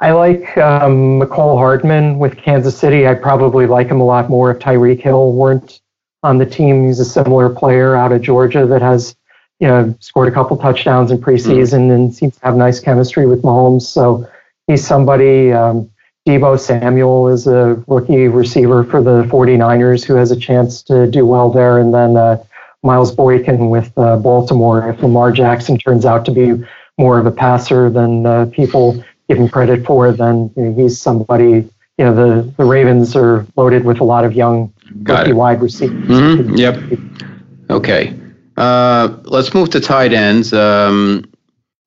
I like um, Mecole Hardman with Kansas City. I'd probably like him a lot more if Tyreek Hill weren't on the team. He's a similar player out of Georgia that has you know, scored a couple touchdowns in preseason mm. and seems to have nice chemistry with Mahomes. So he's somebody. Um, Deebo Samuel is a rookie receiver for the 49ers who has a chance to do well there. And then uh, Miles Boykin with uh, Baltimore. If Lamar Jackson turns out to be more of a passer than uh, people give him credit for, then you know, he's somebody. You know, the, the Ravens are loaded with a lot of young Got rookie it. wide receivers. Mm-hmm. Yep. Okay. Uh, let's move to tight ends. Um,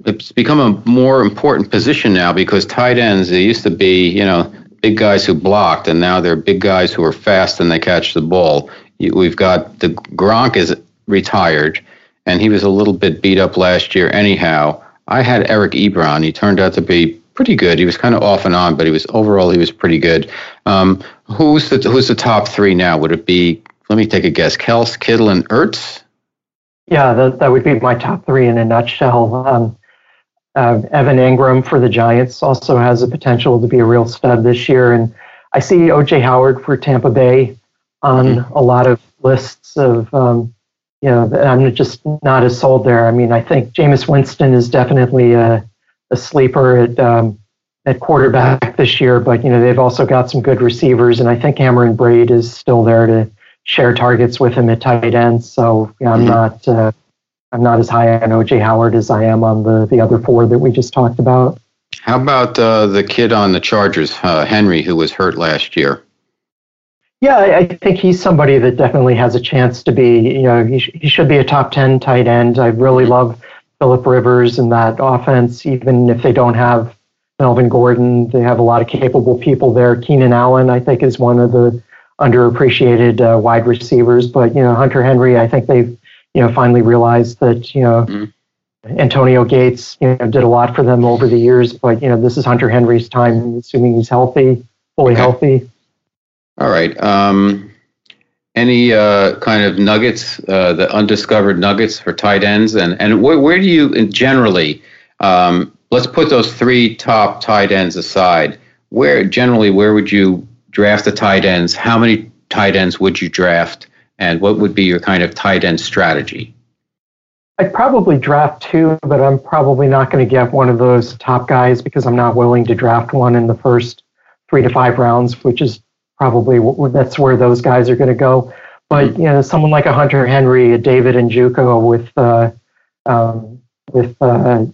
it's become a more important position now because tight ends, they used to be, you know, big guys who blocked, and now they're big guys who are fast and they catch the ball. We've got the Gronk is retired, and he was a little bit beat up last year anyhow. I had Eric Ebron. He turned out to be pretty good. He was kind of off and on, but he was overall he was pretty good. Um, who's the who's the top three now? Would it be? Let me take a guess. Kels, Kittle, and Ertz. Yeah, that, that would be my top three in a nutshell. Um, uh, Evan Engram for the Giants also has the potential to be a real stud this year. And I see OJ Howard for Tampa Bay on mm-hmm. a lot of lists of, um, you know, I'm just not as sold there. I mean, I think Jameis Winston is definitely a, a sleeper at, um, at quarterback this year, but, you know, they've also got some good receivers. And I think Cameron Brate is still there to share targets with him at tight end. So yeah, I'm mm-hmm. not uh, I'm not as high on OJ Howard as I am on the the other four that we just talked about. How about uh, the kid on the Chargers, uh, Henry, who was hurt last year? Yeah, I think he's somebody that definitely has a chance to be. You know, he, sh- he should be a top ten tight end. I really mm-hmm. love Philip Rivers and that offense, even if they don't have Melvin Gordon. They have a lot of capable people there. Keenan Allen, I think, is one of the underappreciated uh, wide receivers. But you know, Hunter Henry, I think they've you know finally realized that you know. Mm-hmm. Antonio Gates, you know, did a lot for them over the years, but you know, this is Hunter Henry's time, assuming he's healthy, fully okay. healthy. All right. Um, any uh, kind of nuggets, uh, the undiscovered nuggets for tight ends, and and where, where do you generally? Um, let's put those three top tight ends aside. Where generally, where would you draft the tight ends, how many tight ends would you draft, and what would be your kind of tight end strategy? I'd probably draft two, but I'm probably not going to get one of those top guys because I'm not willing to draft one in the first three to five rounds, which is probably that's where those guys are going to go. But you know, someone like a Hunter Henry, a David Njoku with uh, um, with uh,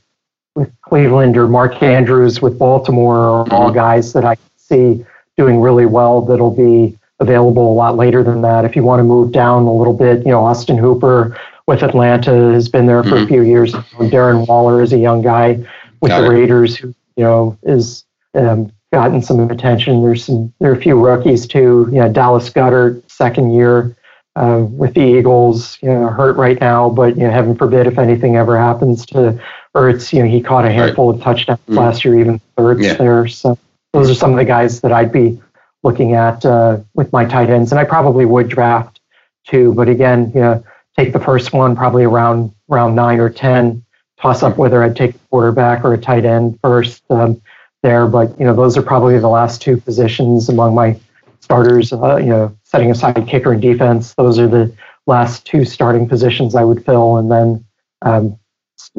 with Cleveland or Mark Andrews with Baltimore are all mm-hmm. guys that I see doing really well. That'll be available a lot later than that. If you want to move down a little bit, you know, Austin Hooper with Atlanta has been there for mm-hmm. a few years. Darren Waller is a young guy with Got the it. Raiders who you know is um, gotten some attention. There's some there are a few rookies too. You know, Dallas Goedert, second year uh, with the Eagles, you know, hurt right now, but you know, heaven forbid if anything ever happens to Ertz, you know, he caught a handful right. of touchdowns mm-hmm. last year, even Ertz yeah. there. So those are some of the guys that I'd be looking at uh, with my tight ends, and I probably would draft two. But again, you know take the first one probably around round nine or ten. Toss up whether I'd take a quarterback or a tight end first um, there, but you know those are probably the last two positions among my starters. Uh, you know, setting aside kicker and defense, those are the last two starting positions I would fill, and then um,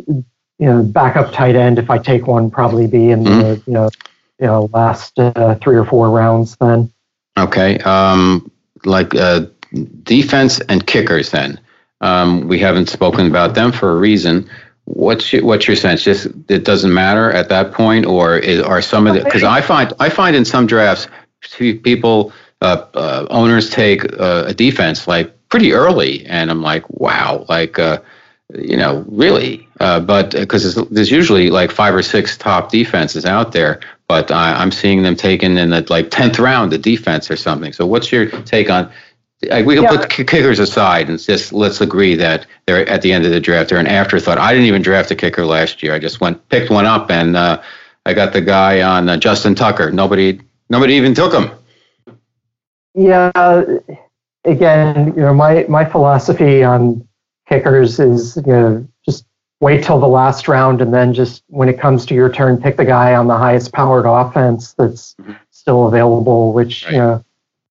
you know backup tight end if I take one probably be in mm-hmm. the you know you know last uh, three or four rounds then. Okay, um, like uh, defense and kickers then. Um, we haven't spoken about them for a reason. What's your, what's your sense? Just it doesn't matter at that point, or is, are some of the? Because I find I find in some drafts, people uh, uh, owners take uh, a defense like pretty early, and I'm like, wow, like uh, you know, really. Uh, but because uh, there's usually like five or six top defenses out there, but I'm seeing them taken in the like tenth round, the defense or something. So what's your take on? Like, we can yeah. put kickers aside and just let's agree that they're at the end of the draft. They're an afterthought. I didn't even draft a kicker last year. I just went picked one up and uh, I got the guy on uh, Justin Tucker. Nobody nobody even took him. Yeah. Again, you know, my my philosophy on kickers is you know just wait till the last round and then just when it comes to your turn, pick the guy on the highest powered offense that's mm-hmm. still available. Which right. you know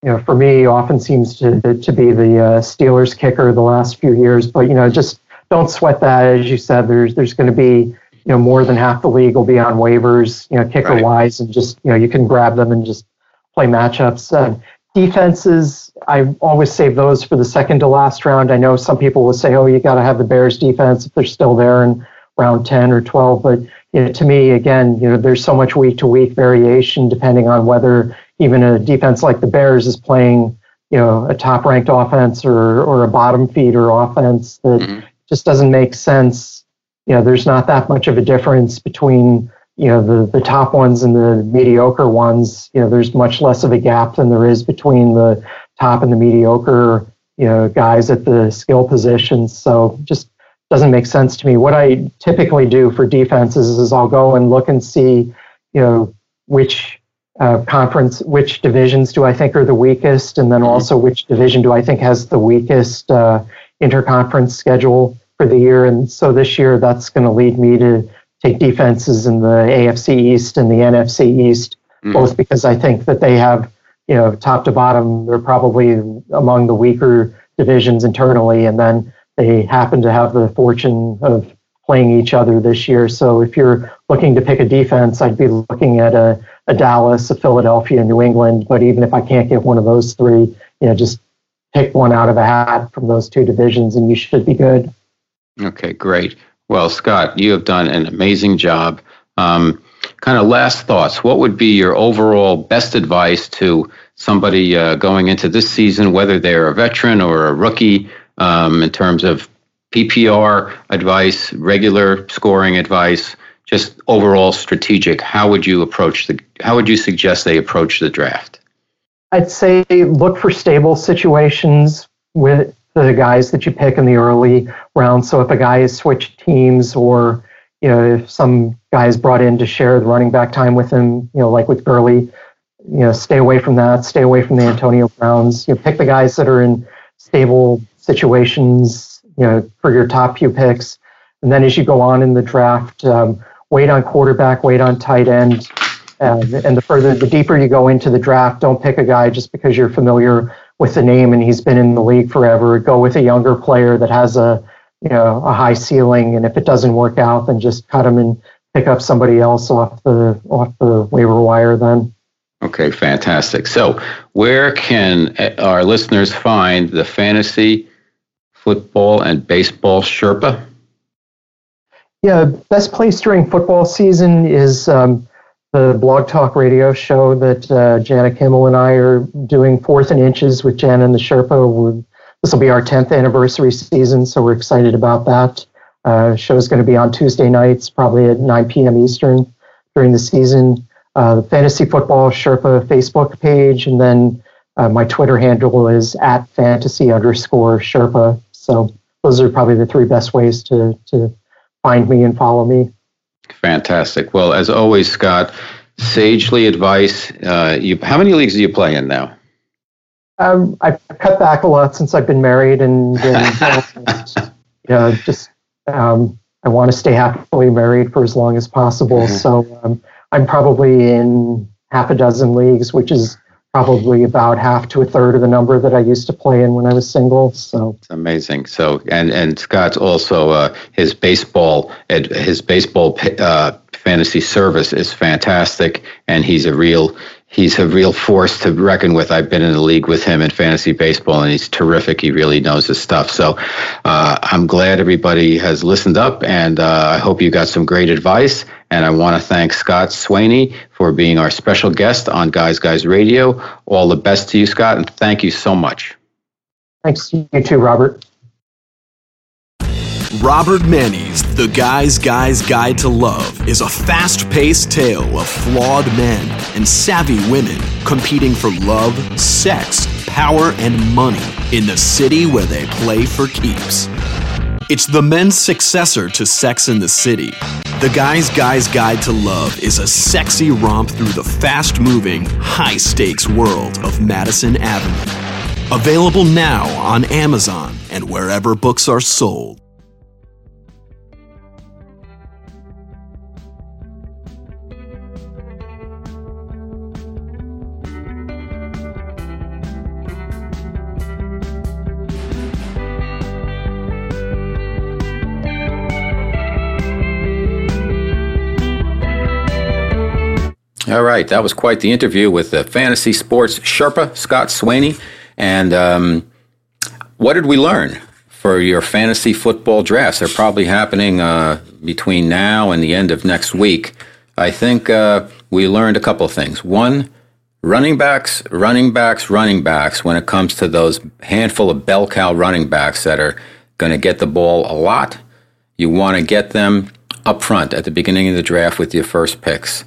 you know, for me, often seems to to be the uh, Steelers kicker the last few years. But you know, just don't sweat that. As you said, there's there's going to be you know more than half the league will be on waivers, you know, kicker right. wise, and just you know you can grab them and just play matchups. Uh, defenses, I always save those for the second to last round. I know some people will say, oh, you got to have the Bears defense if they're still there in round 10 or 12, but you know, to me, again, you know, there's so much week to week variation depending on whether even a defense like the Bears is playing, you know, a top ranked offense or, or a bottom feeder offense that mm-hmm. just doesn't make sense. You know, there's not that much of a difference between, you know, the, the top ones and the mediocre ones. You know, there's much less of a gap than there is between the top and the mediocre, you know, guys at the skill positions. So just doesn't make sense to me. What I typically do for defenses is I'll go and look and see, you know, which uh, conference, which divisions do I think are the weakest, and then mm-hmm. also which division do I think has the weakest uh, interconference schedule for the year. And so this year, that's going to lead me to take defenses in the AFC East and the NFC East, mm-hmm. both because I think that they have, you know, top to bottom, they're probably among the weaker divisions internally, and then they happen to have the fortune of playing each other this year. So if you're looking to pick a defense, I'd be looking at a a Dallas, a Philadelphia, New England. But even if I can't get one of those three, you know, just pick one out of a hat from those two divisions, and you should be good. Okay, great. Well, Scott, you have done an amazing job. Um, kind of last thoughts. What would be your overall best advice to somebody uh, going into this season, whether they're a veteran or a rookie, um, in terms of PPR advice, regular scoring advice? just overall strategic, how would you approach the how would you suggest they approach the draft? I'd say look for stable situations with the guys that you pick in the early rounds. So if a guy has switched teams or you know, if some guy is brought in to share the running back time with him, you know, like with Gurley, you know, stay away from that. Stay away from the Antonio Browns. You know, pick the guys that are in stable situations, you know, for your top few picks. And then as you go on in the draft, um, wait on quarterback, wait on tight end. and and the further, the deeper you go into the draft, don't pick a guy just because you're familiar with the name and he's been in the league forever. Go with a younger player that has a you know a high ceiling, and if it doesn't work out, then just cut them and pick up somebody else off the off the waiver wire. Then. Okay, fantastic. So, where can uh, our listeners find the fantasy football and baseball Sherpa? Yeah, best place during football season is um, the Blog Talk radio show that uh, Jana Kimmel and I are doing, Fourth and Inches with Jana and the Sherpa. We're, this will be our 10th anniversary season, so we're excited about that. Uh, show is going to be on Tuesday nights, probably at 9 p.m. Eastern during the season. Uh, the Fantasy Football Sherpa Facebook page, and then uh, my Twitter handle is at fantasy underscore Sherpa. So those are probably the three best ways to, to find me and follow me. Fantastic. Well, as always, Scott, sagely advice. Uh, you, how many leagues do you play in now? Um, I've cut back a lot since I've been married, and, and uh, just um, I want to stay happily married for as long as possible. Mm-hmm. So um, I'm probably in half a dozen leagues, which is probably about half to a third of the number that I used to play in when I was single. So it's amazing. So and and Scott's also uh, his baseball his baseball uh, fantasy service is fantastic, and he's a real he's a real force to reckon with. I've been in the league with him in fantasy baseball, and he's terrific. He really knows his stuff. So uh, I'm glad everybody has listened up, and uh, I hope you got some great advice. And I want to thank Scott Swanay for being our special guest on Guys Guys Radio. All the best to you, Scott, and thank you so much. Thanks you too, Robert. Robert Manni's The Guy's Guy's Guide to Love is a fast paced tale of flawed men and savvy women competing for love, sex, power, and money in the city where they play for keeps. It's the men's successor to Sex in the City. The Guy's Guy's Guide to Love is a sexy romp through the fast moving, high stakes world of Madison Avenue. Available now on Amazon and wherever books are sold. Right, that was quite the interview with the fantasy sports Sherpa, Scott Swanay. And um, what did we learn for your fantasy football drafts? They're probably happening uh, between now and the end of next week. I think uh, we learned a couple of things. One, running backs, running backs, running backs, when it comes to those handful of bell cow running backs that are going to get the ball a lot, you want to get them up front at the beginning of the draft with your first picks.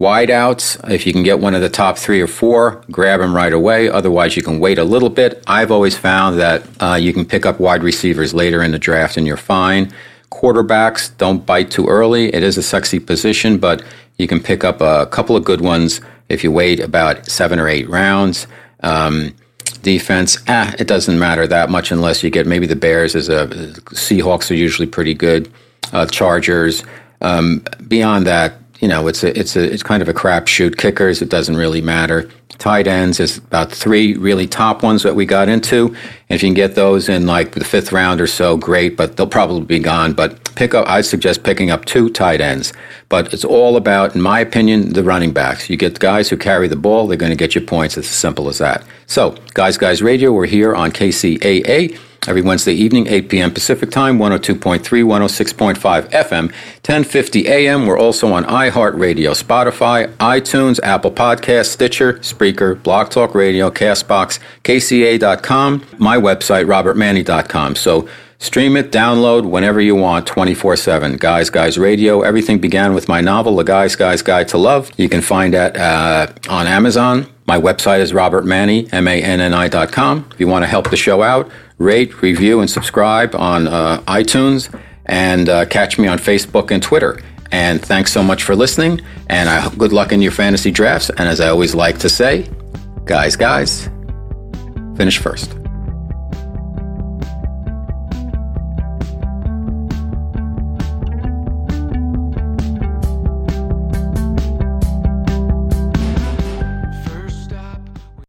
Wideouts, if you can get one of the top three or four, grab them right away. Otherwise, you can wait a little bit. I've always found that uh, you can pick up wide receivers later in the draft and you're fine. Quarterbacks, don't bite too early. It is a sexy position, but you can pick up a couple of good ones if you wait about seven or eight rounds. Um, defense, ah, it doesn't matter that much unless you get maybe the Bears as a Seahawks are usually pretty good. Uh, Chargers. Um, beyond that, you know, it's a, it's a, it's kind of a crapshoot. Kickers, it doesn't really matter. Tight ends is about three really top ones that we got into. And if you can get those in like the fifth round or so, great, but they'll probably be gone. But pick up, I suggest picking up two tight ends. But it's all about, in my opinion, the running backs. You get guys who carry the ball, they're going to get you points. It's as simple as that. So, Guys Guys Radio, we're here on KCAA every Wednesday evening, 8 p.m. Pacific Time, 102.3, 106.5 FM, 1050 AM. We're also on iHeartRadio, Spotify, iTunes, Apple Podcast, Stitcher, Spreaker, Blog Talk Radio, Castbox, KCA.com, my website, robertmanni.com. So stream it, download whenever you want, 24 7. Guys, Guys Radio. Everything began with my novel, The Guys, Guys Guide to Love. You can find that uh, on Amazon. My website is robertmanni, M-A-N-N-I dot. If you want to help the show out, rate, review, and subscribe on uh, iTunes, and uh, catch me on Facebook and Twitter. And thanks so much for listening, and I, good luck in your fantasy drafts. And as I always like to say, guys, guys, finish first.